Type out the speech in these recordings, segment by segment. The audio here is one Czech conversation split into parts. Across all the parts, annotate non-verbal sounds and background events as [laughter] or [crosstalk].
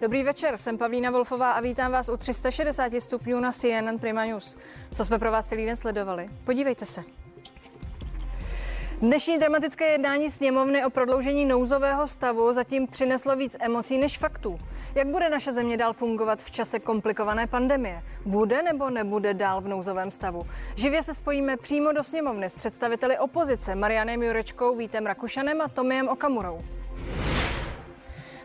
Dobrý večer, jsem Pavlína Wolfová a vítám vás u 360 stupňů na CNN Prima News. Co jsme pro vás celý den sledovali? Podívejte se. Dnešní dramatické jednání sněmovny o prodloužení nouzového stavu zatím přineslo víc emocí než faktů. Jak bude naše země dál fungovat v čase komplikované pandemie? Bude nebo nebude dál v nouzovém stavu? Živě se spojíme přímo do sněmovny s představiteli opozice Marianem Jurečkou, Vítem Rakušanem a Tomiem Okamurou.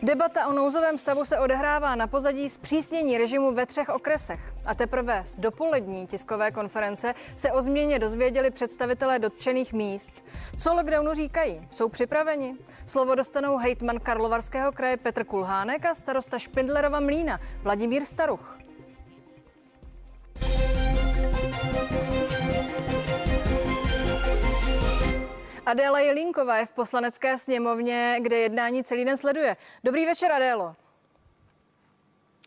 Debata o nouzovém stavu se odehrává na pozadí zpřísnění režimu ve třech okresech. A teprve z dopolední tiskové konference se o změně dozvěděli představitelé dotčených míst. Co lockdownu říkají? Jsou připraveni? Slovo dostanou hejtman Karlovarského kraje Petr Kulhánek a starosta Špindlerova mlína Vladimír Staruch. Adéla Jelínková je v poslanecké sněmovně, kde jednání celý den sleduje. Dobrý večer, Adélo.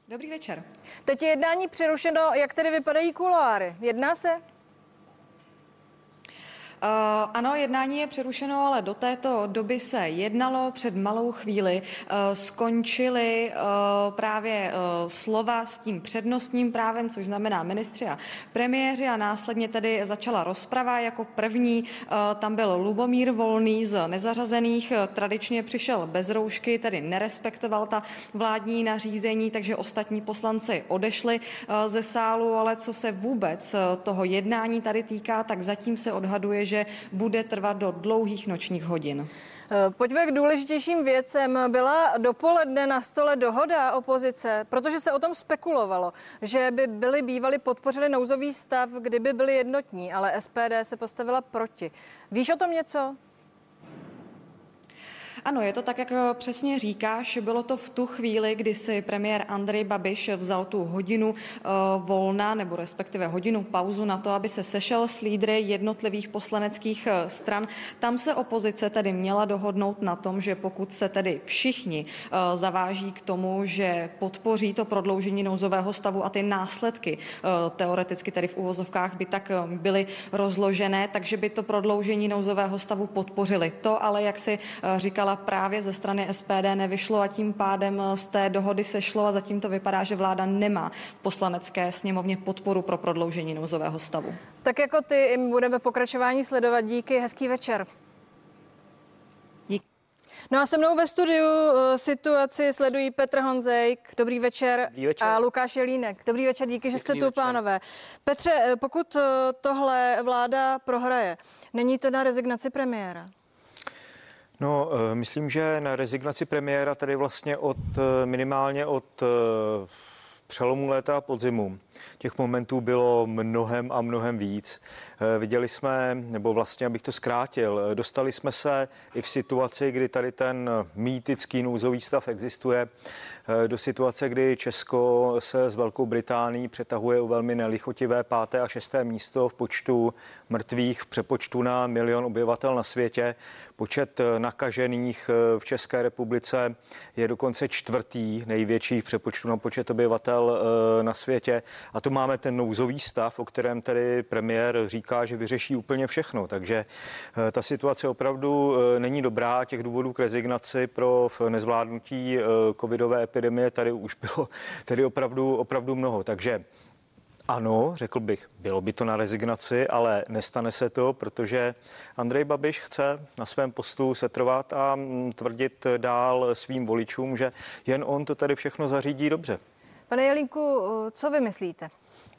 Dobrý večer. Teď je jednání přerušeno. Jak tedy vypadají kuloáry? Jedná se? Uh, ano, jednání je přerušeno, ale do této doby se jednalo. Před malou chvíli uh, skončily uh, právě slova s tím přednostním právem, což znamená ministři a premiéři a následně tedy začala rozprava. Jako první tam byl Lubomír Volný z nezařazených. Tradičně přišel bez roušky, tedy nerespektoval ta vládní nařízení, takže ostatní poslanci odešli ze sálu, ale co se vůbec toho jednání tady týká, tak zatím se odhaduje, že bude trvat do dlouhých nočních hodin. Eh, pojďme k důležitějším věcem. Byla dopoledne na stole dohoda opozice, protože se o tom spekulovalo, že by byli bývali podpořili nouzový stav, kdyby byli jednotní, ale SPD se postavila proti. Víš o tom něco? Ano, je to tak, jak eh, přesně říkáš. Bylo to v tu chvíli, kdy si premiér Andrej Babiš vzal tu hodinu uh, volna, nebo respektive hodinu pauzu na to, aby se sešel s lídry jednotlivých poslaneckých uh, stran. Tam se opozice tedy měla dohodnout na tom, že pokud se tedy všichni zaváží k tomu, že podpoří to prodloužení nouzového stavu a ty následky teoreticky tedy v uvozovkách by tak byly rozložené, takže by to prodloužení nouzového stavu podpořili. To ale, jak si říkala právě ze strany SPD nevyšlo a tím pádem z té dohody sešlo a zatím to vypadá, že vláda nemá v poslanecké sněmovně podporu pro prodloužení nouzového stavu. Tak jako ty budeme pokračování sledovat. Díky, hezký večer. No a se mnou ve studiu uh, situaci sledují Petr Honzejk, dobrý večer, dobrý večer. a Lukáš Jelínek. Dobrý večer, díky, že jste tu, pánové. Petře, eh, pokud uh, tohle vláda prohraje, není to na rezignaci premiéra? No, eh, myslím, že na rezignaci premiéra tady vlastně od eh, minimálně od eh, přelomu léta a podzimu. Těch momentů bylo mnohem a mnohem víc. Viděli jsme, nebo vlastně, abych to zkrátil, dostali jsme se i v situaci, kdy tady ten mýtický nouzový stav existuje, do situace, kdy Česko se s Velkou Británií přetahuje o velmi nelichotivé páté a šesté místo v počtu mrtvých v přepočtu na milion obyvatel na světě. Počet eh, nakažených eh, v České republice je dokonce čtvrtý největší v přepočtu na počet obyvatel eh, na světě. A tu máme ten nouzový stav, o kterém tedy premiér říká, že vyřeší úplně všechno. Takže ta situace opravdu není dobrá. Těch důvodů k rezignaci pro nezvládnutí covidové epidemie tady už bylo tedy opravdu, opravdu mnoho. Takže ano, řekl bych, bylo by to na rezignaci, ale nestane se to, protože Andrej Babiš chce na svém postu setrvat a mm, tvrdit dál svým voličům, že jen on to tady všechno zařídí dobře. Pane Jelínku, co vy myslíte?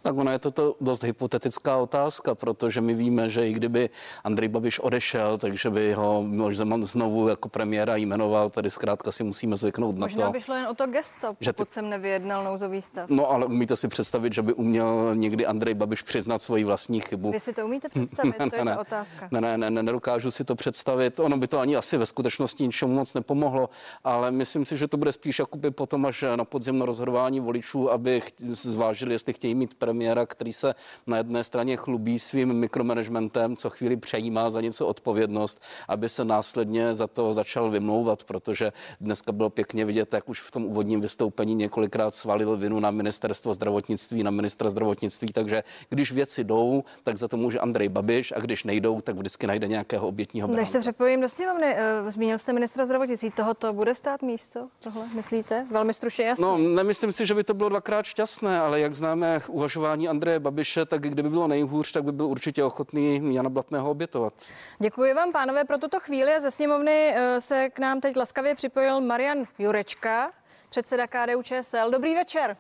Tak ono je to, to dost hypotetická otázka, protože my víme, že i kdyby Andrej Babiš odešel, takže by ho Miloš Zeman znovu jako premiéra jmenoval, tady zkrátka si musíme zvyknout Možná na to. by šlo jen o to gesto, pokud že ty... jsem nevyjednal nouzový stav. No ale umíte si představit, že by uměl někdy Andrej Babiš přiznat svoji vlastní chybu? Vy si to umíte představit? [laughs] ne, to je ne, ta otázka. Ne, ne, ne, ne, nedokážu si to představit. Ono by to ani asi ve skutečnosti ničemu moc nepomohlo, ale myslím si, že to bude spíš jakoby potom až na podzemno rozhodování voličů, aby zvážili, jestli chtějí mít pre premiéra, který se na jedné straně chlubí svým mikromanagementem, co chvíli přejímá za něco odpovědnost, aby se následně za to začal vymlouvat, protože dneska bylo pěkně vidět, jak už v tom úvodním vystoupení několikrát svalil vinu na ministerstvo zdravotnictví, na ministra zdravotnictví, takže když věci jdou, tak za to může Andrej Babiš a když nejdou, tak vždycky najde nějakého obětního bránce. Než se přepojím do sněmovny, eh, zmínil jste ministra zdravotnictví, tohoto bude stát místo? Tohle myslíte? Velmi stručně jasně. No, nemyslím si, že by to bylo dvakrát šťastné, ale jak známe uvažování Andreje Babiše, tak kdyby bylo nejhůř, tak by byl určitě ochotný Jana Blatného obětovat. Děkuji vám, pánové, pro tuto chvíli a ze sněmovny eh, se k nám teď laskavě připojil Marian Jurečka, předseda KDU ČSL. Dobrý večer.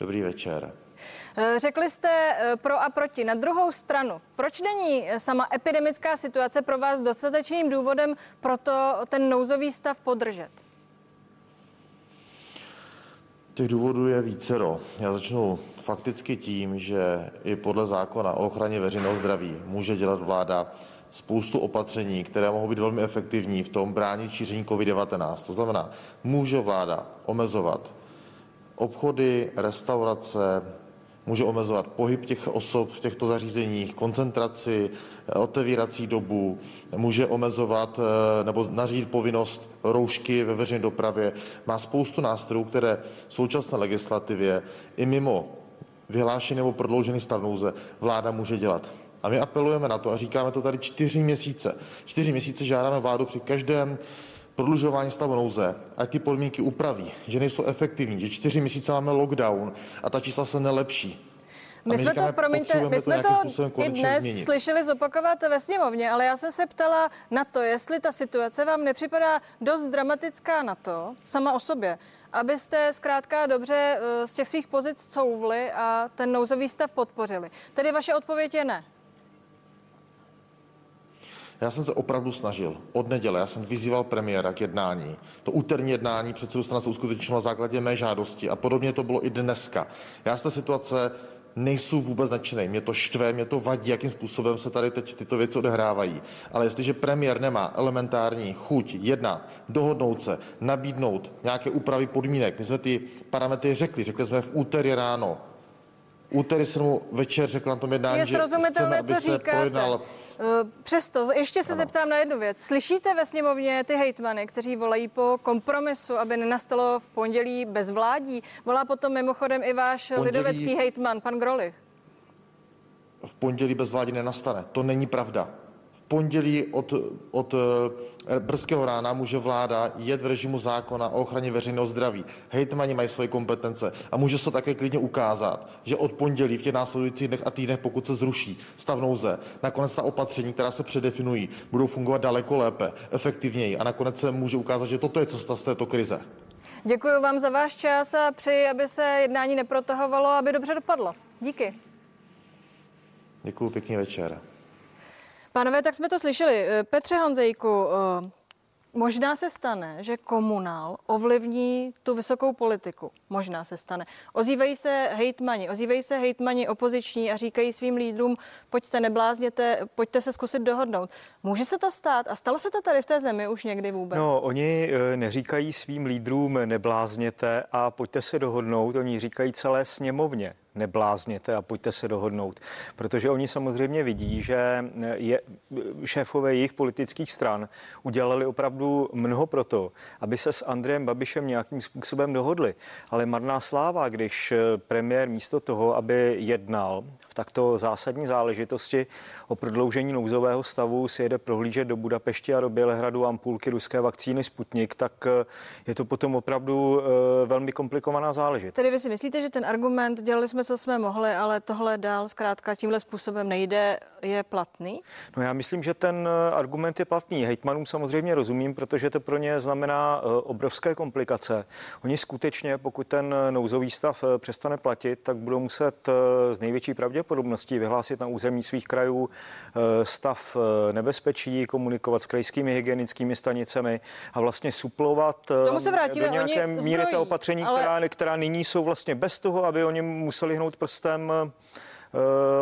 Dobrý večer. Eh, řekli jste eh, pro a proti. Na druhou stranu, proč není sama epidemická situace pro vás dostatečným důvodem pro to ten nouzový stav podržet? Těch důvodů je vícero. Já začnu fakticky tím, že i podle zákona o ochraně veřejného zdraví může dělat vláda spoustu opatření, které mohou být velmi efektivní v tom bránit šíření COVID-19. To znamená, může vláda omezovat obchody, restaurace, může omezovat pohyb těch osob v těchto zařízeních, koncentraci, otevírací dobu, může omezovat eh, nebo nařídit povinnost roušky ve veřejné dopravě. Má spoustu nástrojů, které v současné legislativě i mimo vyhlášený nebo prodloužený stav nouze vláda může dělat. A my apelujeme na to a říkáme to tady čtyři měsíce. Čtyři měsíce žádáme vládu při každém prodlužování stavu nouze, ať ty podmínky upraví, že nejsou efektivní, že čtyři měsíce máme lockdown a ta čísla se nelepší. My, jsme říkáme, to, promiňte, my jsme to, to i dnes změnit. slyšeli zopakovat ve sněmovně, ale já jsem se ptala na to, jestli ta situace vám nepřipadá dost dramatická na to, sama o sobě, abyste zkrátka dobře eh, z těch svých pozic couvli a ten nouzový stav podpořili. Tedy vaše odpověď je ne. Já jsem se opravdu snažil. Od neděle já jsem vyzýval premiéra k jednání. To úterní jednání předsedu strany se uskutečnilo na základě mé žádosti a podobně to bylo i dneska. Já z té situace nejsou vůbec nadšený. Mě to štve, mě to vadí, jakým způsobem se tady teď tyto věci odehrávají. Ale jestliže premiér nemá elementární chuť jednat, dohodnout se, nabídnout nějaké úpravy podmínek, my jsme ty parametry řekli, řekli jsme v úterý ráno, úterý jsem mu večer řekl na tom jednání, je že chceme, aby se říkáte. projednal Eh, přesto, ještě se ano. zeptám na jednu věc. Slyšíte ve sněmovně ty hejtmany, kteří volají po kompromisu, aby nenastalo v pondělí bezvládí? Volá potom mimochodem i váš pondělí... lidovecký hejtman, pan Grolich. V pondělí bezvládí nenastane. To není pravda pondělí od, od eh, brzkého rána může vláda jet v režimu zákona o ochraně veřejného zdraví. Hejtmani mají svoje kompetence a může se také klidně ukázat, že od pondělí v těch následujících dnech a týdnech, pokud se zruší stav nouze, nakonec ta opatření, která se předefinují, budou fungovat daleko lépe, efektivněji a nakonec se může ukázat, že toto je cesta z této krize. Děkuji vám za váš čas a přeji, aby se jednání neprotahovalo, aby dobře dopadlo. Díky. Děkuji, pěkný večer. Pánové, tak jsme to slyšeli. Eh, Petře Honzejku, eh, Možná se stane, že komunál ovlivní tu vysokou politiku. Možná se stane. Ozývají se hejtmani, ozývají se hejtmani opoziční a říkají svým lídrům, pojďte, neblázněte, pojďte se zkusit dohodnout. Může se to stát a stalo se to tady v té zemi už někdy vůbec? No, oni eh, neříkají svým lídrům neblázněte a pojďte se dohodnout, oni říkají celé sněmovně neblázněte a pojďte se dohodnout. Protože oni samozřejmě vidí, že je, šéfové jejich politických stran udělali opravdu mnoho pro to, aby se s Andrejem Babišem nějakým způsobem dohodli. Ale marná sláva, když premiér místo toho, aby jednal v takto zásadní záležitosti o prodloužení nouzového stavu, si jede prohlížet do Budapešti a do Bělehradu ampulky ruské vakcíny Sputnik, tak je to potom opravdu eh, velmi komplikovaná záležitost. Tedy vy si myslíte, že ten argument dělali jsme jsme, co jsme mohli, ale tohle dál zkrátka tímhle způsobem nejde, je platný? No já myslím, že ten eh, argument je platný. Hejtmanům samozřejmě rozumím, protože to pro ně znamená eh, obrovské komplikace. Oni skutečně, pokud ten eh, nouzový stav přestane platit, tak budou muset z největší pravděpodobností vyhlásit na území svých krajů stav nebezpečí, komunikovat s krajskými hygienickými stanicemi a vlastně suplovat se vrátíme, do nějaké míry ta opatření, ale... která, která nyní jsou vlastně bez toho, aby oni museli hnout prstem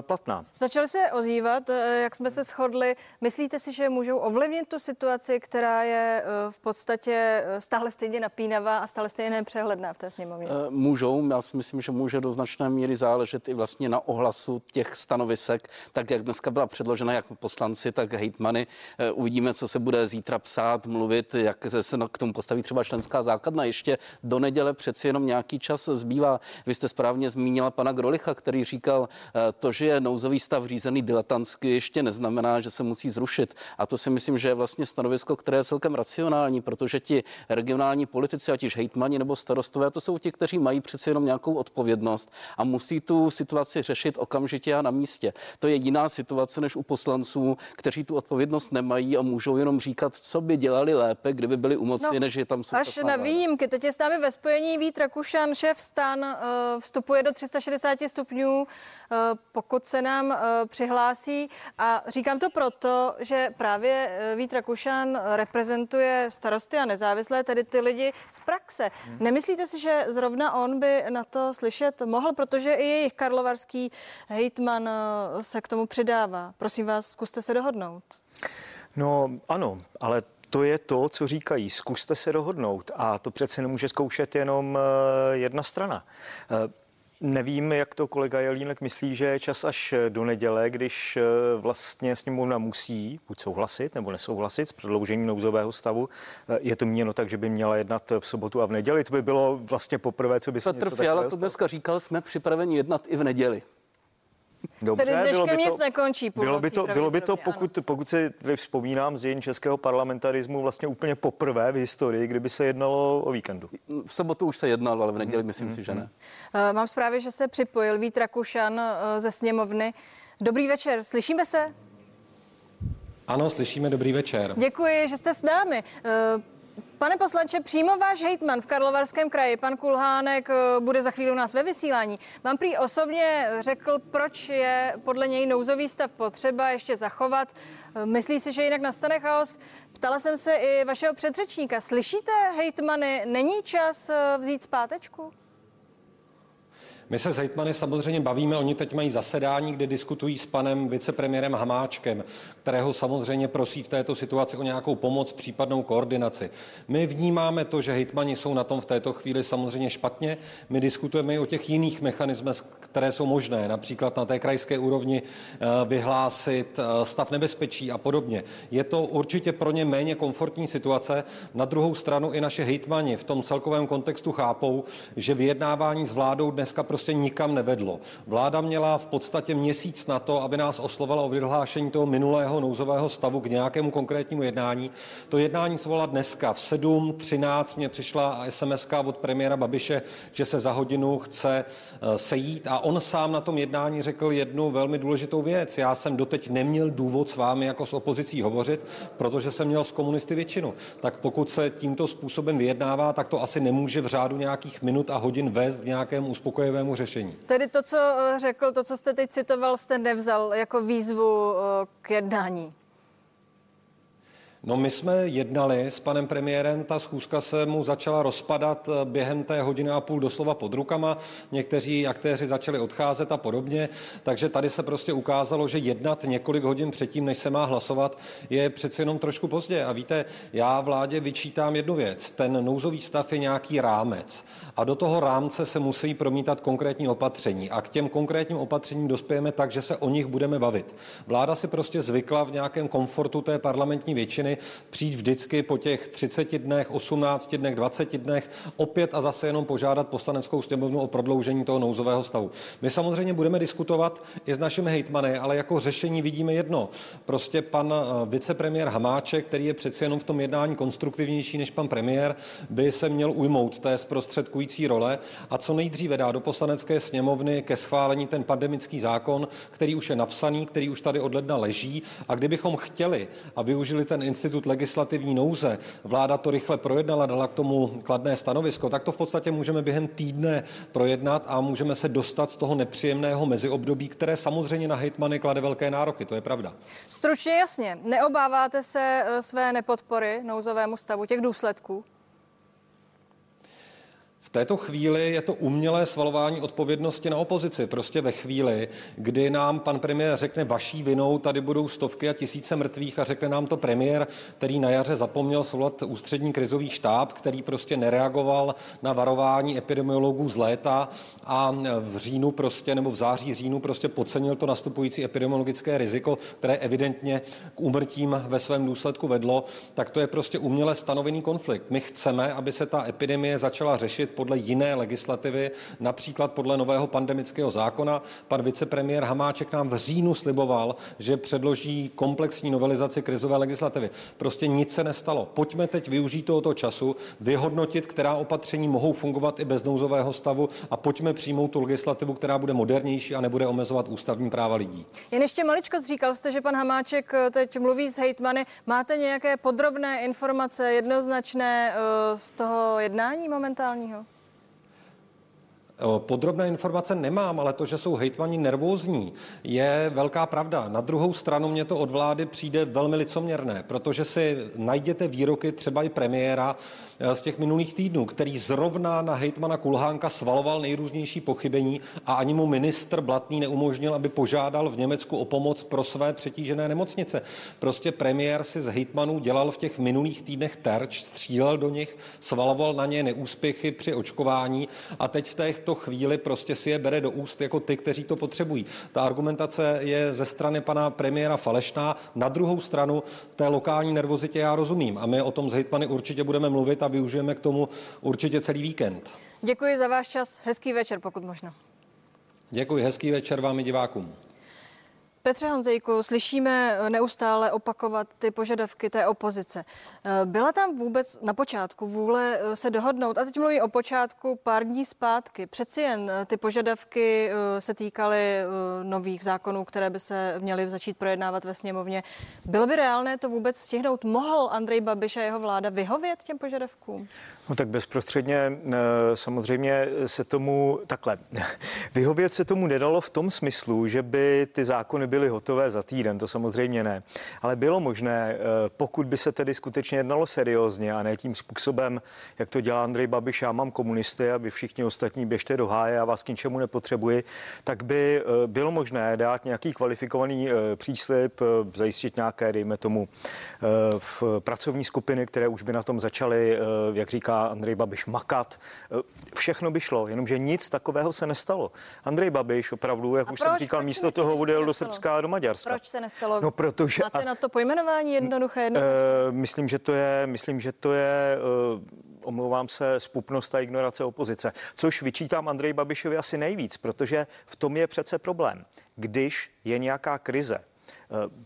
platná. Začali se ozývat, jak jsme se shodli. Myslíte si, že můžou ovlivnit tu situaci, která je v podstatě stále stejně napínavá a stále stejně nepřehledná v té sněmovně? Můžou. Já si myslím, že může do značné míry záležet i vlastně na ohlasu těch stanovisek, tak jak dneska byla předložena jak poslanci, tak hejtmany. Uvidíme, co se bude zítra psát, mluvit, jak se k tomu postaví třeba členská základna. Ještě do neděle přeci jenom nějaký čas zbývá. Vy jste správně zmínila pana Grolicha, který říkal, eh, to, že je nouzový stav řízený diletantsky, ještě neznamená, že se musí zrušit. A to si myslím, že je vlastně stanovisko, které je celkem racionální, protože ti regionální politici, ať již hejtmani nebo starostové, to jsou ti, kteří mají přeci jenom nějakou odpovědnost a musí tu situaci řešit okamžitě a na místě. To je jiná situace než u poslanců, kteří tu odpovědnost nemají a můžou jenom říkat, co by dělali lépe, kdyby byli u moci, no, než je tam Až na výjimky. Teď je s námi ve spojení Vít Rakušan, šéf stan, eh, vstupuje do 360 stupňů, eh, pokud se nám eh, přihlásí. A říkám to proto, že právě Vít Rakušan reprezentuje starosty a nezávislé, tedy ty lidi z praxe. Hmm. Nemyslíte si, že zrovna on by na to slyšet mohl, protože i jejich karlovarský hejtman se k tomu přidává. Prosím vás, zkuste se dohodnout. No ano, ale to je to, co říkají. Zkuste se dohodnout. A to přece nemůže zkoušet jenom eh, jedna strana. Eh, nevím, jak to kolega Jelínek myslí, že je čas až do neděle, když eh, vlastně sněmovna musí buď souhlasit nebo nesouhlasit s prodloužením nouzového stavu. Je to měno tak, že by měla jednat v sobotu a v neděli. To by bylo vlastně poprvé, co by se Petr Fiala to dneska říkal, jsme připraveni jednat i v neděli. Dobře, Tedy bylo by to, nic nekončí. Bylo by to, bylo by to pokud, pokud se vzpomínám z dějin českého parlamentarismu, vlastně úplně poprvé v historii, kdyby se jednalo o víkendu. V sobotu už se jednalo, ale v neděli myslím mm, si, že ne. Uh, mám zprávy, že se připojil Vít Rakušan uh, ze sněmovny. Dobrý večer, slyšíme se? Ano, slyšíme, dobrý večer. Děkuji, že jste s námi. Uh, Pane poslanče, přímo váš hejtman v Karlovarském kraji, pan Kulhánek, eh, bude za chvíli u nás ve vysílání. Vám prý osobně řekl, proč je podle něj nouzový stav potřeba ještě zachovat. Eh, myslí si, že jinak nastane chaos? Ptala jsem se i vašeho předřečníka. Slyšíte, hejtmany, není čas eh, vzít zpátečku? My se s hejtmany samozřejmě bavíme, oni teď mají zasedání, kde diskutují s panem vicepremiérem Hamáčkem, kterého samozřejmě prosí v této situaci o nějakou pomoc, případnou koordinaci. My vnímáme to, že hejtmani jsou na tom v této chvíli samozřejmě špatně. My diskutujeme i o těch jiných mechanismech, které jsou možné, například na té krajské úrovni eh, vyhlásit eh, stav nebezpečí a podobně. Je to určitě pro ně méně komfortní situace. Na druhou stranu i naše hejtmani v tom celkovém kontextu chápou, že vyjednávání s vládou dneska pro prostě nikam nevedlo. Vláda měla v podstatě měsíc na to, aby nás oslovala o vyhlášení toho minulého nouzového stavu k nějakému konkrétnímu jednání. To jednání zvolala dneska v 7.13 mě přišla SMS od premiéra Babiše, že se za hodinu chce eh, sejít a on sám na tom jednání řekl jednu velmi důležitou věc. Já jsem doteď neměl důvod s vámi jako s opozicí hovořit, protože jsem měl s komunisty většinu. Tak pokud se tímto způsobem vyjednává, tak to asi nemůže v řádu nějakých minut a hodin vést k nějakému uspokojivému problému řešení. Tedy to, co eh, řekl, to, co jste teď citoval, jste nevzal jako výzvu eh, k jednání? No my jsme jednali s panem premiérem, ta schůzka se mu začala rozpadat eh, během té hodiny a půl doslova pod rukama, někteří aktéři začali odcházet a podobně, takže tady se prostě ukázalo, že jednat několik hodin předtím, než se má hlasovat, je přece jenom trošku pozdě. A víte, já vládě vyčítám jednu věc, ten nouzový stav je nějaký rámec a do toho rámce se musí promítat konkrétní opatření a k těm konkrétním opatřením dospějeme tak, že se o nich budeme bavit. Vláda si prostě zvykla v nějakém komfortu té parlamentní většiny přijít vždycky po těch 30 dnech, 18 dnech, 20 dnech opět a zase jenom požádat poslaneckou sněmovnu o prodloužení toho nouzového stavu. My samozřejmě budeme diskutovat i s našimi hejtmany, ale jako řešení vidíme jedno. Prostě pan eh, vicepremiér Hamáček, který je přeci jenom v tom jednání konstruktivnější než pan premiér, by se měl ujmout té zprostředkující role a co nejdříve dá do poslanecké sněmovny ke schválení ten pandemický zákon, který už je napsaný, který už tady od ledna leží a kdybychom chtěli a využili ten institut legislativní nouze, vláda to rychle projednala, dala k tomu kladné stanovisko, tak to v podstatě můžeme během týdne projednat a můžeme se dostat z toho nepříjemného meziobdobí, které samozřejmě na hejtmany klade velké nároky, to je pravda. Stručně jasně, neobáváte se eh, své nepodpory nouzovému stavu, těch důsledků? V této chvíli je to umělé svalování odpovědnosti na opozici. Prostě ve chvíli, kdy nám pan premiér řekne vaší vinou, tady budou stovky a tisíce mrtvých a řekne nám to premiér, který na jaře zapomněl svolat ústřední krizový štáb, který prostě nereagoval na varování epidemiologů z léta a v říjnu prostě nebo v září říjnu prostě podcenil to nastupující epidemiologické riziko, které evidentně k úmrtím ve svém důsledku vedlo, tak to je prostě uměle stanovený konflikt. My chceme, aby se ta epidemie začala řešit podle jiné legislativy, například podle nového pandemického zákona. Pan vicepremiér Hamáček nám v říjnu sliboval, že předloží komplexní novelizaci krizové legislativy. Prostě nic se nestalo. Pojďme teď využít tohoto času, vyhodnotit, která opatření mohou fungovat i bez nouzového stavu a pojďme přijmout tu legislativu, která bude modernější a nebude omezovat ústavní práva lidí. Jen ještě maličko říkal jste, že pan Hamáček eh, teď mluví s hejtmany. Máte nějaké podrobné informace, jednoznačné eh, z toho jednání momentálního? Podrobné informace nemám, ale to, že jsou hejtmani nervózní, je velká pravda. Na druhou stranu mě to od vlády přijde velmi licoměrné, protože si najděte výroky třeba i premiéra, Eh, z těch minulých týdnů, který zrovna na hejtmana Kulhánka svaloval nejrůznější pochybení a ani mu ministr Blatný neumožnil, aby požádal v Německu o pomoc pro své přetížené nemocnice. Prostě premiér si z hejtmanů dělal v těch minulých týdnech terč, střílel do nich, svaloval na ně neúspěchy při očkování a teď v této chvíli prostě si je bere do úst jako ty, kteří to potřebují. Ta argumentace je ze strany pana premiéra falešná. Na druhou stranu té lokální nervozitě já rozumím a my o tom z hejtmany určitě budeme mluvit a využijeme k tomu určitě celý víkend. Děkuji za váš čas. Hezký večer, pokud možno. Děkuji, hezký večer vám i divákům. Petře Honzejku, slyšíme neustále opakovat ty požadavky té opozice. Byla tam vůbec na počátku vůle eh, se dohodnout, a teď mluví o počátku pár dní zpátky. Přeci jen eh, ty požadavky eh, se týkaly nových zákonů, které by se měly začít projednávat ve sněmovně. Bylo by reálné to vůbec stihnout? Mohl Andrej Babiš a jeho vláda vyhovět těm požadavkům? No tak bezprostředně samozřejmě se tomu takhle. [laughs] Vyhovět se tomu nedalo v tom smyslu, že by ty zákony byly hotové za týden, to samozřejmě ne. Ale bylo možné, eh, pokud by se tedy skutečně jednalo seriózně a ne tím způsobem, jak to dělá Andrej Babiš, já mám komunisty, aby všichni ostatní běžte do háje, já vás k ničemu nepotřebuji, tak by eh, bylo možné dát nějaký kvalifikovaný eh, příslip, zajistit nějaké, dejme tomu, v pracovní skupiny, které už by na tom začaly, jak říká Andrej Babiš, makat. Všechno by šlo, jenomže nic takového se nestalo. Andrej Babiš opravdu, jak a už proč, jsem říkal, místo toho odjel do Srbska Srbska a do Maďarska. Proč se nestalo? No, protože... Máte na to pojmenování jednoduché? jednoduché? Uh, myslím, že to je, myslím, že to je uh, omlouvám se, spupnost a ignorace opozice. Což vyčítám Andrej Babišovi asi nejvíc, protože v tom je přece problém. Když je nějaká krize,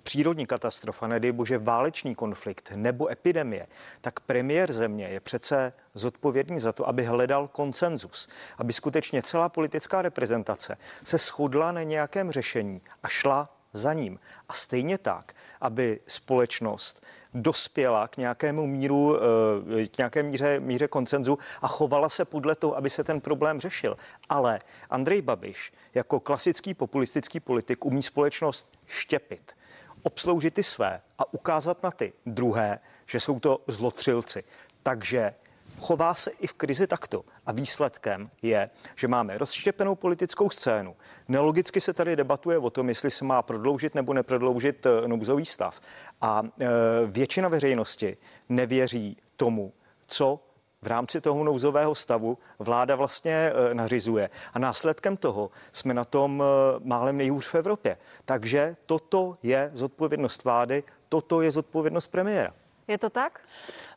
přírodní katastrofa, nedej bože válečný konflikt nebo epidemie, tak premiér země je přece zodpovědný za to, aby hledal konsenzus, aby skutečně celá politická reprezentace se shodla na nějakém řešení a šla za ním. A stejně tak, aby společnost dospěla k nějakému míru, eh, k nějaké míře, míře koncenzu a chovala se podle toho, aby se ten problém řešil. Ale Andrej Babiš jako klasický populistický politik umí společnost štěpit, obsloužit ty své a ukázat na ty druhé, že jsou to zlotřilci. Takže chová se i v krizi takto. A výsledkem je, že máme rozštěpenou politickou scénu. Nelogicky se tady debatuje o tom, jestli se má prodloužit nebo neprodloužit eh, nouzový stav. A e, většina veřejnosti nevěří tomu, co v rámci toho nouzového stavu vláda vlastně e, nařizuje. A následkem toho jsme na tom e, málem nejhůř v Evropě. Takže toto je zodpovědnost vlády, toto je zodpovědnost premiéra. Je to tak?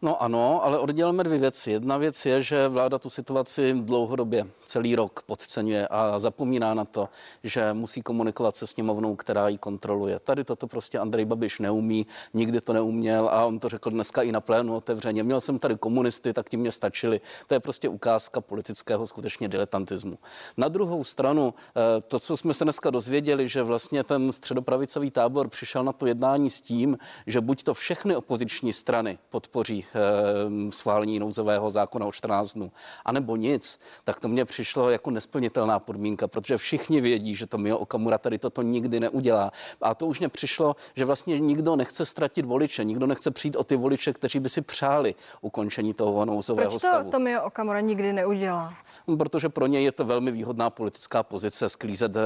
No ano, ale oddělíme dvě věci. Jedna věc je, že vláda tu situaci dlouhodobě celý rok podceňuje a zapomíná na to, že musí komunikovat se sněmovnou, která ji kontroluje. Tady toto prostě Andrej Babiš neumí, nikdy to neuměl a on to řekl dneska i na plénu otevřeně. Měl jsem tady komunisty, tak ti mě stačili. To je prostě ukázka politického skutečně diletantismu. Na druhou stranu, eh, to, co jsme se dneska dozvěděli, že vlastně ten středopravicový tábor přišel na to jednání s tím, že buď to všechny opoziční strany podpoří e, schválení nouzového zákona o 14 dnů, anebo nic, tak to mně přišlo jako nesplnitelná podmínka, protože všichni vědí, že to Mio Okamura tady toto nikdy neudělá. A to už mně přišlo, že vlastně nikdo nechce ztratit voliče, nikdo nechce přijít o ty voliče, kteří by si přáli ukončení toho nouzového Proč to stavu. Tomio Okamura nikdy neudělá? Protože pro něj je to velmi výhodná politická pozice sklízet eh,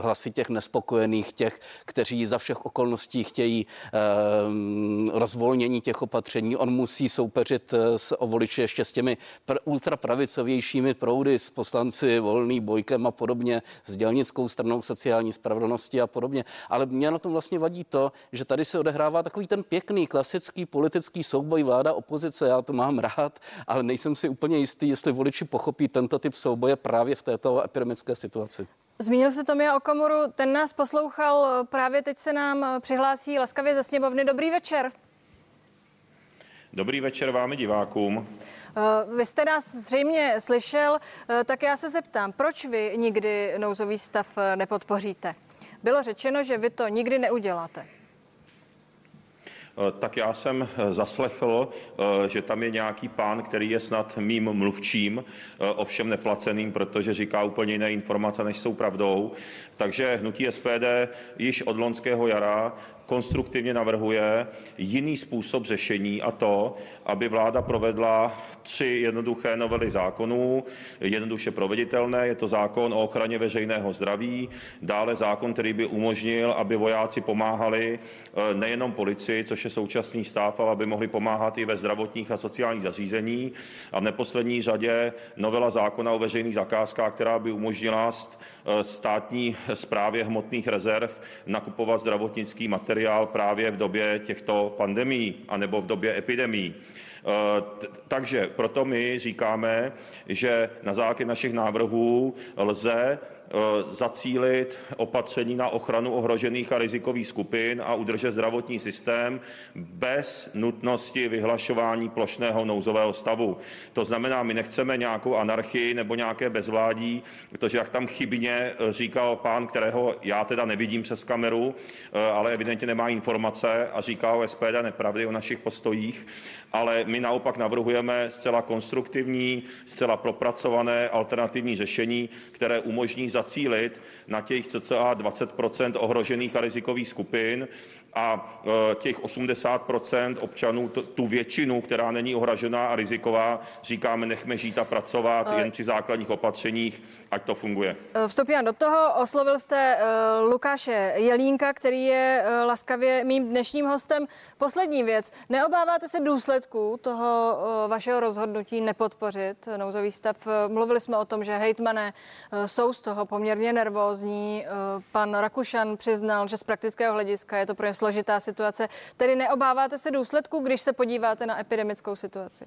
hlasy těch nespokojených, těch, kteří za všech okolností chtějí um, rozvolnění těch opatření. On musí soupeřit eh, s voliči ještě s těmi pr- ultrapravicovějšími proudy, s poslanci Volný, Bojkem a podobně, s dělnickou stranou sociální spravedlnosti a podobně. Ale mě na tom vlastně vadí to, že tady se odehrává takový ten pěkný, klasický politický souboj vláda opozice. Já to mám rád, ale nejsem si úplně jistý, jestli voliči pochopí tento typ souboje právě v této epidemické situaci. Zmínil se Tomia Okamuru, ten nás poslouchal, právě teď se nám přihlásí laskavě ze sněmovny. Dobrý večer. Dobrý večer vám divákům. Vy jste nás zřejmě slyšel, tak já se zeptám, proč vy nikdy nouzový stav nepodpoříte? Bylo řečeno, že vy to nikdy neuděláte. Eh, tak já jsem eh, zaslechl, eh, že tam je nějaký pán, který je snad mým mluvčím, ovšem neplaceným, protože říká úplně jiné informace, než jsou pravdou. Takže hnutí SPD již od loňského jara konstruktivně navrhuje jiný způsob řešení a to, aby vláda provedla tři jednoduché novely zákonů, jednoduše proveditelné. Je to zákon o ochraně veřejného zdraví, dále zákon, který by umožnil, aby vojáci pomáhali eh, nejenom policii, což je současný stav, ale aby mohli pomáhat i ve zdravotních a sociálních zařízení. A v neposlední řadě novela zákona o veřejných zakázkách, která by umožnila eh, státní správě hmotných rezerv nakupovat zdravotnický materiál právě v době těchto pandemí anebo v době epidemí. Eh, takže proto my říkáme, že na základě našich návrhů lze zacílit opatření na ochranu ohrožených a rizikových skupin a udržet zdravotní systém bez nutnosti vyhlašování plošného nouzového stavu. To znamená, my nechceme nějakou anarchii nebo nějaké bezvládí, protože jak tam chybně eh, říkal pán, kterého já teda nevidím přes kameru, eh, ale evidentně nemá informace a říká o SPD nepravdy o našich postojích, ale my naopak navrhujeme zcela konstruktivní, zcela propracované alternativní řešení, které umožní za zacílit na těch cca 20% ohrožených a rizikových skupin a e, těch 80% občanů, tu většinu, která není ohražená a riziková, říkáme, nechme žít a pracovat jen při základních opatřeních, ať to funguje. E, vstupím do toho. Oslovil jste Lukáše Jelínka, který je laskavě mým dnešním hostem. Poslední věc. Neobáváte se důsledků toho vašeho rozhodnutí nepodpořit nouzový stav? Mluvili jsme o tom, že hejtmané jsou z toho poměrně nervózní. Pan Rakušan přiznal, že z praktického hlediska je to pro ně složitá situace. Tedy neobáváte se důsledků, když se podíváte na epidemickou situaci?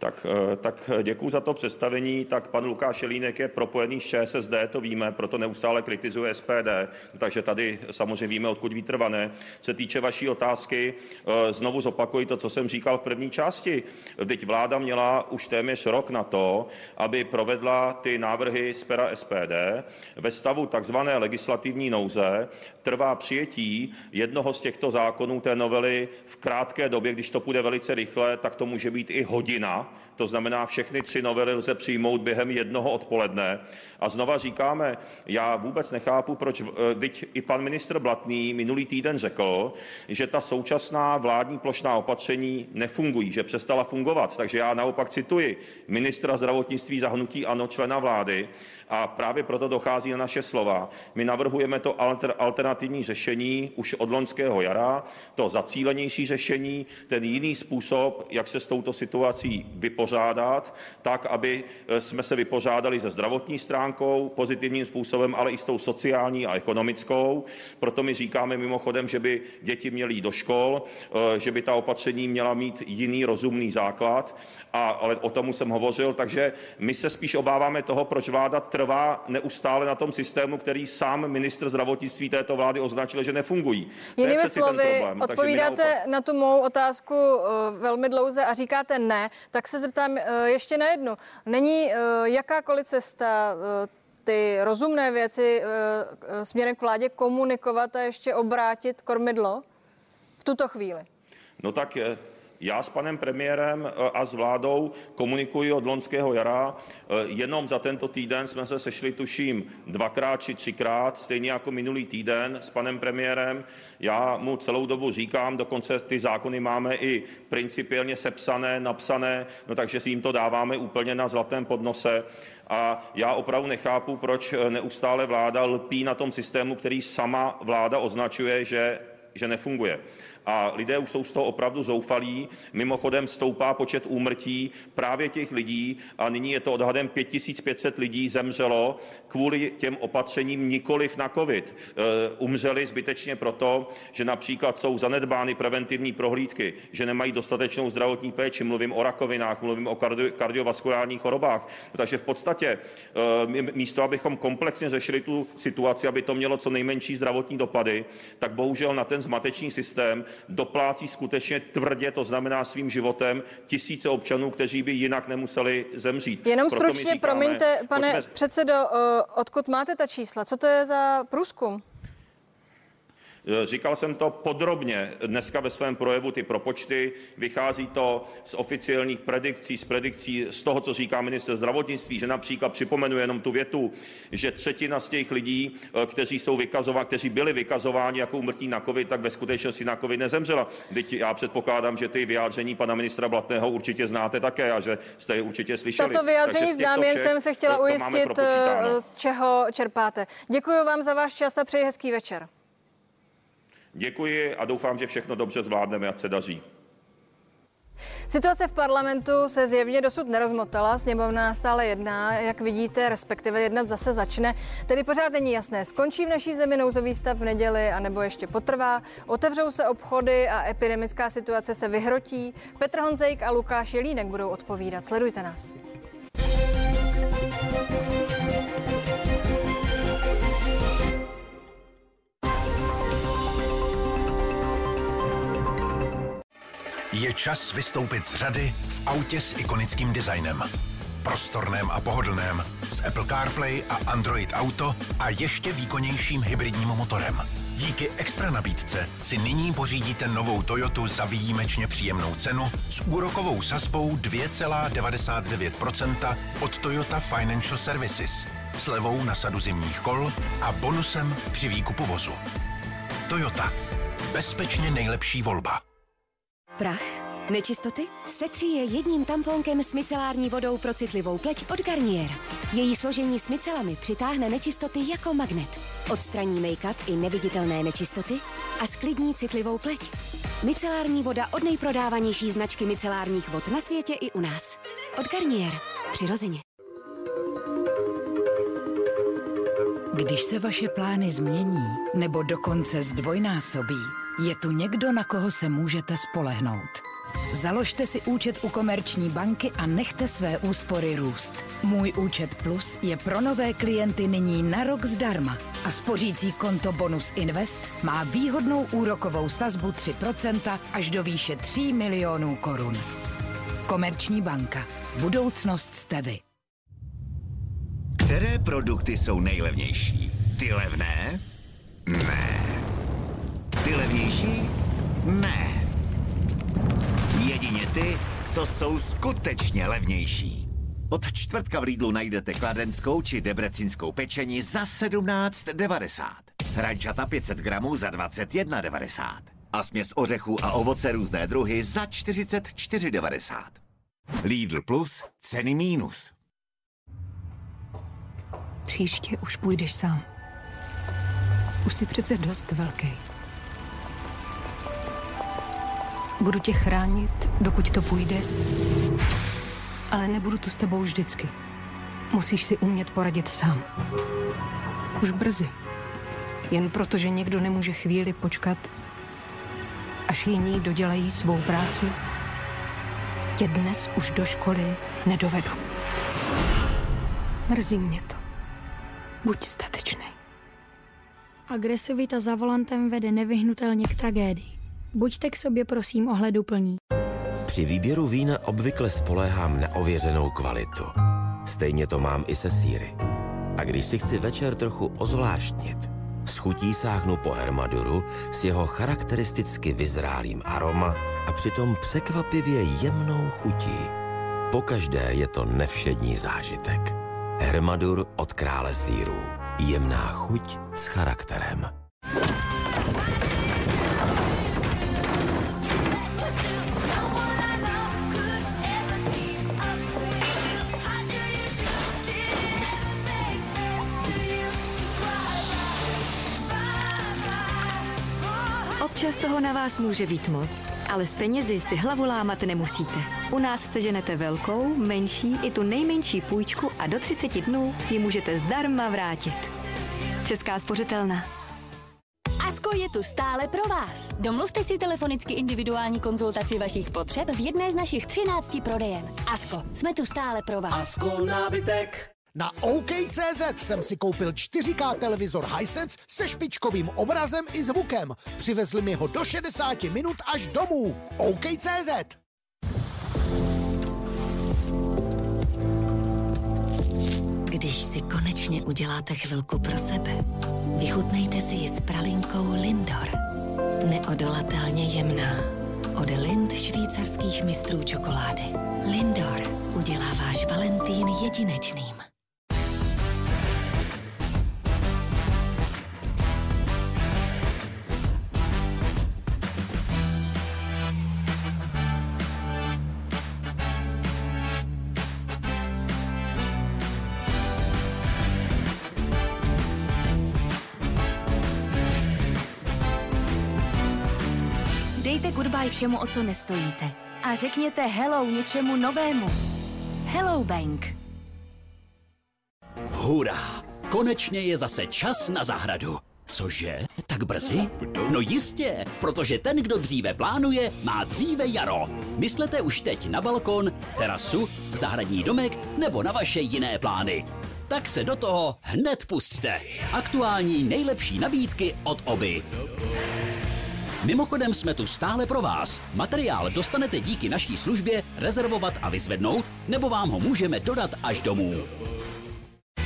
Tak, eh, tak děkuji za to představení. Tak pan Lukáš Jelínek je propojený s ČSSD, to víme, proto neustále kritizuje SPD, takže tady samozřejmě víme, odkud vítr vane. Se týče vaší otázky, eh, znovu zopakuji to, co jsem říkal v první části. Teď vláda měla už téměř rok na to, aby provedla ty návrhy z pera SPD. Ve stavu takzvané legislativní nouze trvá přijetí jednoho z těchto zákonů té novely v krátké době, když to půjde velice rychle, tak to může být i hodina to znamená, všechny tři novely lze přijmout během jednoho odpoledne. A znova říkáme, já vůbec nechápu, proč, teď i pan ministr Blatný minulý týden řekl, že ta současná vládní plošná opatření nefungují, že přestala fungovat. Takže já naopak cituji ministra zdravotnictví zahnutí ANO, člena vlády, a právě proto dochází na naše slova. My navrhujeme to alter, alternativní řešení už od loňského jara, to zacílenější řešení, ten jiný způsob, jak se s touto situací vypořádat, tak, aby eh, jsme se vypořádali se zdravotní stránkou pozitivním způsobem, ale i s tou sociální a ekonomickou. Proto my říkáme mimochodem, že by děti měly jít do škol, eh, že by ta opatření měla mít jiný rozumný základ, a, ale o tom jsem hovořil, takže my se spíš obáváme toho, proč vláda trvá neustále na tom systému, který sám ministr zdravotnictví této vlády označil, že nefungují. Jinými slovy, odpovídáte naopak... na tu mou otázku uh, velmi dlouze a říkáte ne, tak se zeptám uh, ještě na jednu. Není uh, jakákoliv cesta uh, ty rozumné věci směrem k vládě komunikovat a ještě obrátit kormidlo v tuto chvíli? No tak eh, já s panem premiérem eh, a s vládou komunikuji od loňského jara. Eh, jenom za tento týden jsme se sešli, tuším, dvakrát či třikrát, stejně jako minulý týden s panem premiérem. Já mu celou dobu říkám, dokonce ty zákony máme i principiálně sepsané, napsané, no takže si jim to dáváme úplně na zlatém podnose. A já opravdu nechápu, proč neustále vláda lpí na tom systému, který sama vláda označuje, že, že nefunguje a lidé už jsou z toho opravdu zoufalí. Mimochodem stoupá počet úmrtí právě těch lidí a nyní je to odhadem 5500 lidí zemřelo kvůli těm opatřením nikoliv na covid. E, umřeli zbytečně proto, že například jsou zanedbány preventivní prohlídky, že nemají dostatečnou zdravotní péči, mluvím o rakovinách, mluvím o kardio, kardiovaskulárních chorobách. Takže v podstatě e, místo, abychom komplexně řešili tu situaci, aby to mělo co nejmenší zdravotní dopady, tak bohužel na ten zmatečný systém doplácí skutečně tvrdě, to znamená svým životem, tisíce občanů, kteří by jinak nemuseli zemřít. Jenom Proto stručně, říkáme, promiňte, pane pojďme... předsedo, odkud máte ta čísla? Co to je za průzkum? Eh, říkal jsem to podrobně dneska ve svém projevu, ty propočty. Vychází to z oficiálních predikcí, z predikcí z toho, co říká minister zdravotnictví, že například připomenu jenom tu větu, že třetina z těch lidí, eh, kteří, jsou vykazováni, kteří byli vykazováni jako umrtí na COVID, tak ve skutečnosti na COVID nezemřela. Teď já předpokládám, že ty vyjádření pana ministra Blatného určitě znáte také a že jste je určitě slyšeli. Toto vyjádření znám, jen jsem se chtěla ujistit, eh, z čeho čerpáte. Děkuji vám za váš čas a přeji hezký večer. Děkuji a doufám, že všechno dobře zvládneme, ať se daří. Situace v parlamentu se zjevně dosud nerozmotala, sněmovna stále jedná, jak vidíte, respektive jednat zase začne. Tedy pořád není jasné, skončí v naší zemi nouzový stav v neděli, anebo ještě potrvá, otevřou se obchody a epidemická situace se vyhrotí. Petr Honzejk a Lukáš Jelínek budou odpovídat. Sledujte nás. Je čas vystoupit z řady v autě s ikonickým designem. Prostorném a pohodlném, s Apple CarPlay a Android Auto a ještě výkonnějším hybridním motorem. Díky extra nabídce si nyní pořídíte novou Toyotu za výjimečně příjemnou cenu s úrokovou sazbou 2,99% od Toyota Financial Services, slevou na sadu zimních kol a bonusem při výkupu vozu. Toyota. Bezpečně nejlepší volba. Prach? Nečistoty? Setří je jedním tamponkem s micelární vodou pro citlivou pleť od Garnier. Její složení s micelami přitáhne nečistoty jako magnet. Odstraní make-up i neviditelné nečistoty a sklidní citlivou pleť. Micelární voda od nejprodávanější značky micelárních vod na světě i u nás. Od Garnier. Přirozeně. Když se vaše plány změní nebo dokonce zdvojnásobí, je tu někdo, na koho se můžete spolehnout. Založte si účet u Komerční banky a nechte své úspory růst. Můj účet Plus je pro nové klienty nyní na rok zdarma a spořící konto Bonus Invest má výhodnou úrokovou sazbu 3% až do výše 3 milionů korun. Komerční banka. Budoucnost jste vy. Které produkty jsou nejlevnější? Ty levné? Ne. Ty levnější? Ne. Jedině ty, co jsou skutečně levnější. Od čtvrtka v Lidlu najdete kladenskou či debrecínskou pečení za 17,90. Hrančata 500 gramů za 21,90. A směs ořechů a ovoce různé druhy za 44,90. Lidl Plus, ceny mínus. Příště už půjdeš sám. Už jsi přece dost velký. Budu tě chránit, dokud to půjde, ale nebudu tu s tebou vždycky. Musíš si umět poradit sám. Už brzy. Jen proto, že někdo nemůže chvíli počkat, až jiní dodělají svou práci, tě dnes už do školy nedovedu. Mrzí mě to. Buď statečný. Agresivita za volantem vede nevyhnutelně k tragédii. Buďte k sobě prosím ohleduplní. Při výběru vína obvykle spoléhám na ověřenou kvalitu. Stejně to mám i se síry. A když si chci večer trochu ozvláštnit, s chutí sáhnu po Hermaduru s jeho charakteristicky vyzrálým aroma a přitom překvapivě jemnou chutí. Pokaždé je to nevšední zážitek. Hermadur od krále sírů. Jemná chuť s charakterem. Občas toho na vás může být moc, ale s penězi si hlavu lámat nemusíte. U nás seženete velkou, menší i tu nejmenší půjčku a do 30 dnů ji můžete zdarma vrátit. Česká spořitelna. Asko je tu stále pro vás. Domluvte si telefonicky individuální konzultaci vašich potřeb v jedné z našich 13 prodejen. Asko, jsme tu stále pro vás. Asko nábytek. Na OK.cz jsem si koupil 4K televizor Hisense se špičkovým obrazem i zvukem. Přivezli mi ho do 60 minut až domů. OK.cz Když si konečně uděláte chvilku pro sebe, vychutnejte si ji s pralinkou Lindor. Neodolatelně jemná. Od Lind švýcarských mistrů čokolády. Lindor udělá váš Valentín jedinečným. Dejte goodbye všemu, o co nestojíte. A řekněte hello něčemu novému. Hello Bank. Hurá! Konečně je zase čas na zahradu. Cože? Tak brzy? No jistě, protože ten, kdo dříve plánuje, má dříve jaro. Myslete už teď na balkon, terasu, zahradní domek nebo na vaše jiné plány. Tak se do toho hned pusťte. Aktuální nejlepší nabídky od oby. Mimochodem jsme tu stále pro vás. Materiál dostanete díky naší službě rezervovat a vyzvednout, nebo vám ho můžeme dodat až domů.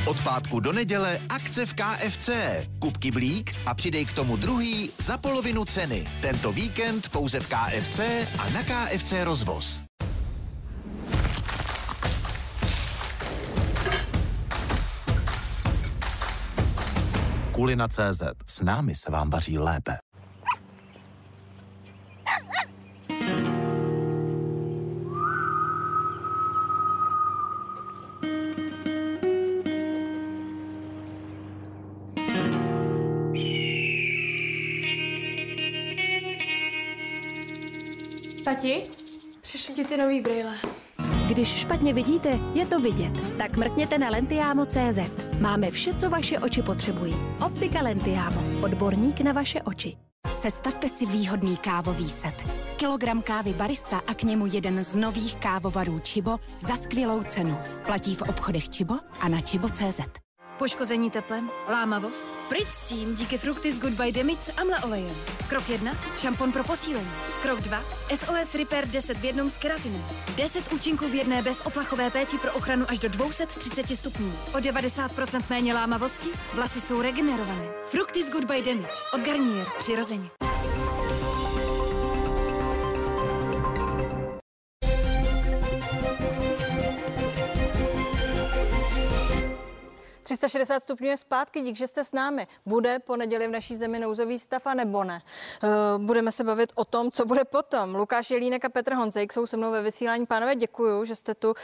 Od pátku do neděle akce v KFC. Kup kyblík a přidej k tomu druhý za polovinu ceny. Tento víkend pouze v KFC a na KFC rozvoz. Kulina.cz. S námi se vám vaří lépe. Tati, přišli ti ty nový brýle. Když špatně vidíte, je to vidět. Tak mrkněte na Lentiamo.cz. Máme vše, co vaše oči potřebují. Optika Lentiamo. Odborník na vaše oči. Sestavte si výhodný kávový set. Kilogram kávy barista a k němu jeden z nových kávovarů Čibo za skvělou cenu. Platí v obchodech Čibo a na čibo.cz. Poškození teplem, lámavost? Pryč s tím díky Fructis Goodbye Demic s amla olejem. Krok 1. Šampon pro posílení. Krok 2. SOS Repair 10 v jednom s keratinem. 10 účinků v jedné bez oplachové péči pro ochranu až do 230 stupňů. O 90% méně lámavosti, vlasy jsou regenerované. Fructis Goodbye Demic od Garnier. Přirozeně. 360 stupňů je zpátky, dík, že jste s námi. Bude po neděli v naší zemi nouzový stav a nebo ne? Uh, budeme se bavit o tom, co bude potom. Lukáš Jelínek a Petr Honzejk jsou se mnou ve vysílání. Pánové, děkuju, že jste tu. Uh,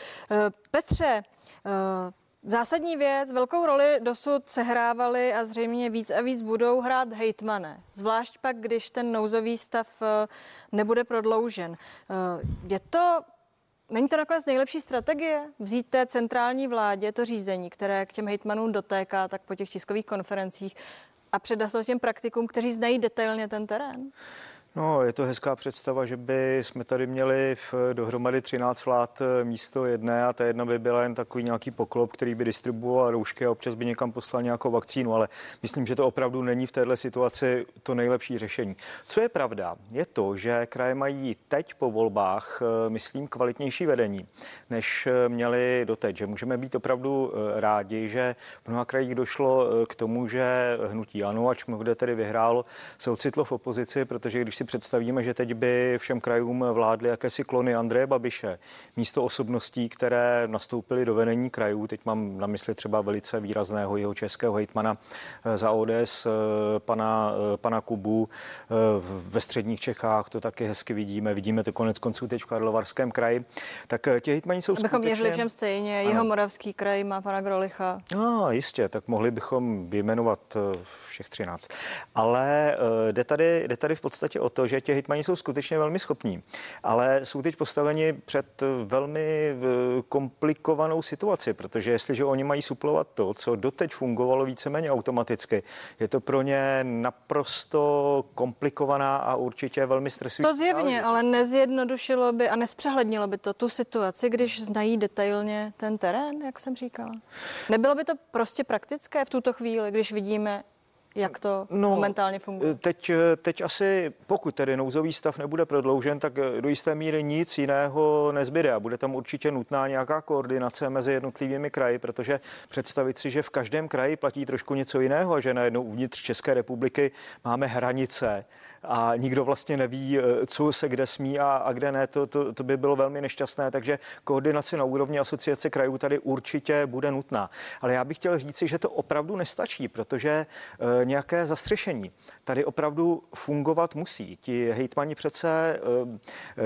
Petře, uh, Zásadní věc, velkou roli dosud sehrávali a zřejmě víc a víc budou hrát hejtmané. Zvlášť pak, když ten nouzový stav nebude prodloužen. Je to Není to nakonec nejlepší strategie vzít té centrální vládě to řízení, které k těm hejtmanům dotéká, tak po těch tiskových konferencích a předat to těm praktikům, kteří znají detailně ten terén? No, je to hezká představa, že by jsme tady měli v dohromady 13 vlád eh, místo jedné a ta jedna by byla jen takový nějaký poklop, který by distribuoval roušky a občas by někam poslal nějakou vakcínu, ale myslím, že to opravdu není v této situaci to nejlepší řešení. Co je pravda, je to, že kraje mají teď po volbách, eh, myslím, kvalitnější vedení, než eh, měli doteď, že můžeme být opravdu rádi, že v mnoha krajích došlo k tomu, že hnutí ANO, ač mnohde tedy vyhrálo, se ocitlo v opozici, protože když si představíme, že teď by všem krajům vládly jakési klony Andreje Babiše, místo osobností, které nastoupily do vedení krajů, teď mám na mysli třeba velice výrazného jeho českého hejtmana za ODS, pana, pana Kubu, ve středních Čechách to taky hezky vidíme, vidíme to konec konců teď v Karlovarském kraji, tak ti hejtmani jsou Abychom skutečně... měřili všem stejně, jeho moravský kraj má pana Grolicha. No, jistě, tak mohli bychom vyjmenovat eh, všech 13. Ale eh, jde tady, jde tady v podstatě o to, že ti hitmani jsou skutečně velmi schopní, ale jsou teď postaveni před velmi eh, komplikovanou situaci, protože jestliže oni mají suplovat to, co doteď fungovalo víceméně automaticky, je to pro ně naprosto komplikovaná a určitě velmi stresující. To zjevně, ale nezjednodušilo by a nespřehlednilo by to tu situaci, když znají detailně ten terén, jak jsem říkala. Nebylo by to prostě praktické v tuto chvíli, když vidíme, jak to no, momentálně funguje? Teď, teď asi, pokud tedy nouzový stav nebude prodloužen, tak do jisté míry nic jiného nezbyde a bude tam určitě nutná nějaká koordinace mezi jednotlivými kraji, protože představit si, že v každém kraji platí trošku něco jiného a že najednou uvnitř České republiky máme hranice a nikdo vlastně neví, co se kde smí a, a kde ne, to, to, to by bylo velmi nešťastné, takže koordinace na úrovni asociace krajů tady určitě bude nutná. Ale já bych chtěl říci, že to opravdu nestačí, protože nějaké zastřešení tady opravdu fungovat musí. Ti hejtmani přece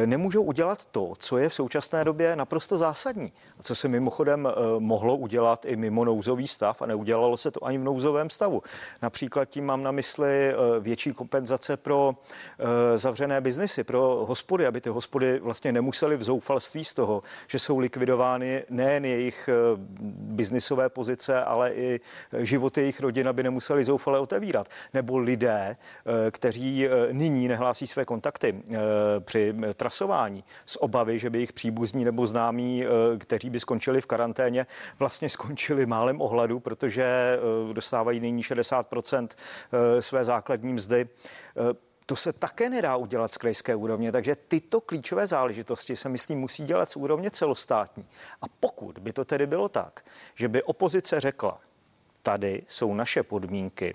nemůžou udělat to, co je v současné době naprosto zásadní. A co se mimochodem mohlo udělat i mimo nouzový stav a neudělalo se to ani v nouzovém stavu. Například tím mám na mysli větší kompenzace pro zavřené biznesy, pro hospody, aby ty hospody vlastně nemusely v zoufalství z toho, že jsou likvidovány nejen jejich biznisové pozice, ale i životy jejich rodin, aby nemuseli zoufale otevírat. Nebo lidé, kteří nyní nehlásí své kontakty při trasování z obavy, že by jejich příbuzní nebo známí, kteří by skončili v karanténě, vlastně skončili málem ohladu, protože dostávají nyní 60% své základní mzdy. To se také nedá udělat z krajské úrovně, takže tyto klíčové záležitosti se myslím musí dělat z úrovně celostátní. A pokud by to tedy bylo tak, že by opozice řekla, tady jsou naše podmínky,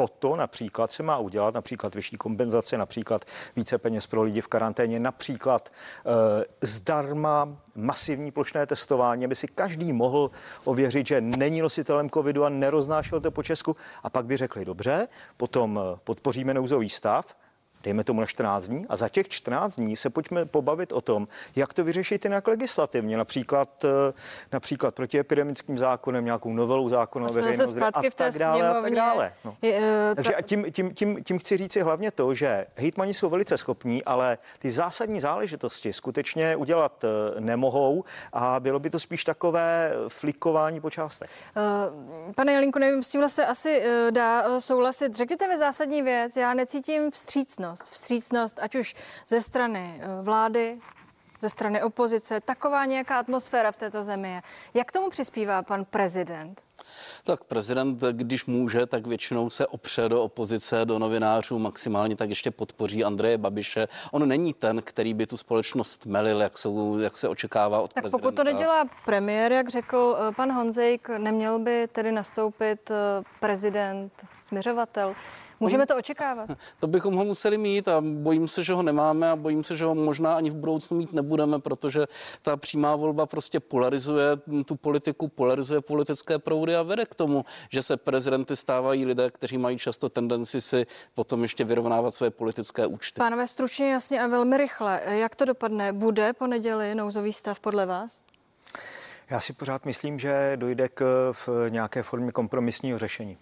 toto například se má udělat, například vyšší kompenzace, například více peněz pro lidi v karanténě, například e, zdarma masivní plošné testování, aby si každý mohl ověřit, že není nositelem covidu a neroznášel to po Česku. A pak by řekli, dobře, potom podpoříme nouzový stav, dejme tomu na 14 dní a za těch 14 dní se pojďme pobavit o tom, jak to vyřešit jinak legislativně, například, například protiepidemickým zákonem, nějakou novelu zákona o veřejné a tak dále a tak dále. No. Je, uh, Takže ta... tím, tím, tím, tím chci říct si hlavně to, že hejtmani jsou velice schopní, ale ty zásadní záležitosti skutečně udělat nemohou a bylo by to spíš takové flikování po částech. Pane Jelinku, nevím, s tímhle se asi dá souhlasit. Řekněte mi zásadní věc, já necítím vstřícnost vstřícnost. Vstřícnost, ať už ze strany vlády, ze strany opozice, taková nějaká atmosféra v této zemi je. Jak tomu přispívá pan prezident? Tak prezident, když může, tak většinou se opře do opozice, do novinářů, maximálně tak ještě podpoří Andreje Babiše. On není ten, který by tu společnost melil, jak, jsou, jak se očekává od tak prezidenta. pokud to nedělá premiér, jak řekl pan Honzejk, neměl by tedy nastoupit prezident, směřovatel. Můžeme to očekávat? [laughs] To bychom ho museli mít a bojím se, že ho nemáme a bojím se, že ho možná ani v budoucnu mít nebudeme, protože ta přímá volba prostě polarizuje tu politiku, polarizuje politické proudy a vede k tomu, že se prezidenty stávají lidé, kteří mají často tendenci si potom ještě vyrovnávat své politické účty. Pánové, stručně, jasně a velmi rychle. Jak to dopadne? Bude po neděli nouzový stav podle vás? Já si pořád myslím, že dojde k v nějaké formě kompromisního řešení.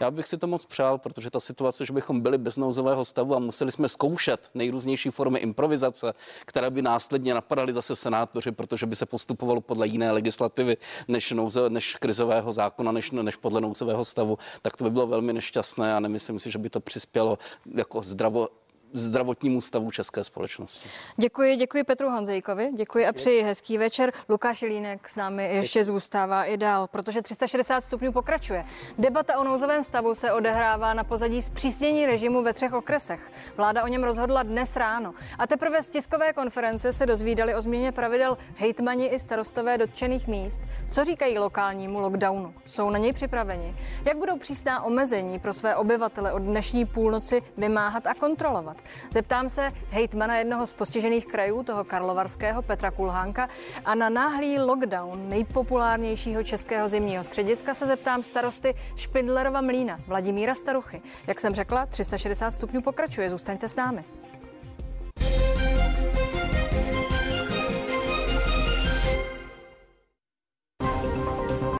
Já bych si to moc přál, protože ta situace, že bychom byli bez nouzového stavu a museli jsme zkoušet nejrůznější formy improvizace, které by následně napadaly zase senátoři, protože by se postupovalo podle jiné legislativy než, nouze, než krizového zákona, než, než podle nouzového stavu, tak to by bylo velmi nešťastné a nemyslím si, že by to přispělo jako zdravo zdravotnímu stavu české společnosti. Děkuji, děkuji Petru Honzejkovi, děkuji a přeji hezký večer. Lukáš Línek s námi ještě děkuji. zůstává i dál, protože 360 stupňů pokračuje. Debata o nouzovém stavu se odehrává na pozadí zpřísnění režimu ve třech okresech. Vláda o něm rozhodla dnes ráno. A teprve z tiskové konference se dozvídali o změně pravidel hejtmani i starostové dotčených míst. Co říkají lokálnímu lockdownu? Jsou na něj připraveni? Jak budou přísná omezení pro své obyvatele od dnešní půlnoci vymáhat a kontrolovat? Zeptám se hejtmana jednoho z postižených krajů, toho karlovarského Petra Kulhánka, a na náhlý lockdown nejpopulárnějšího českého zimního střediska se zeptám starosty Špindlerova mlína Vladimíra Staruchy. Jak jsem řekla, 360 stupňů pokračuje, zůstaňte s námi.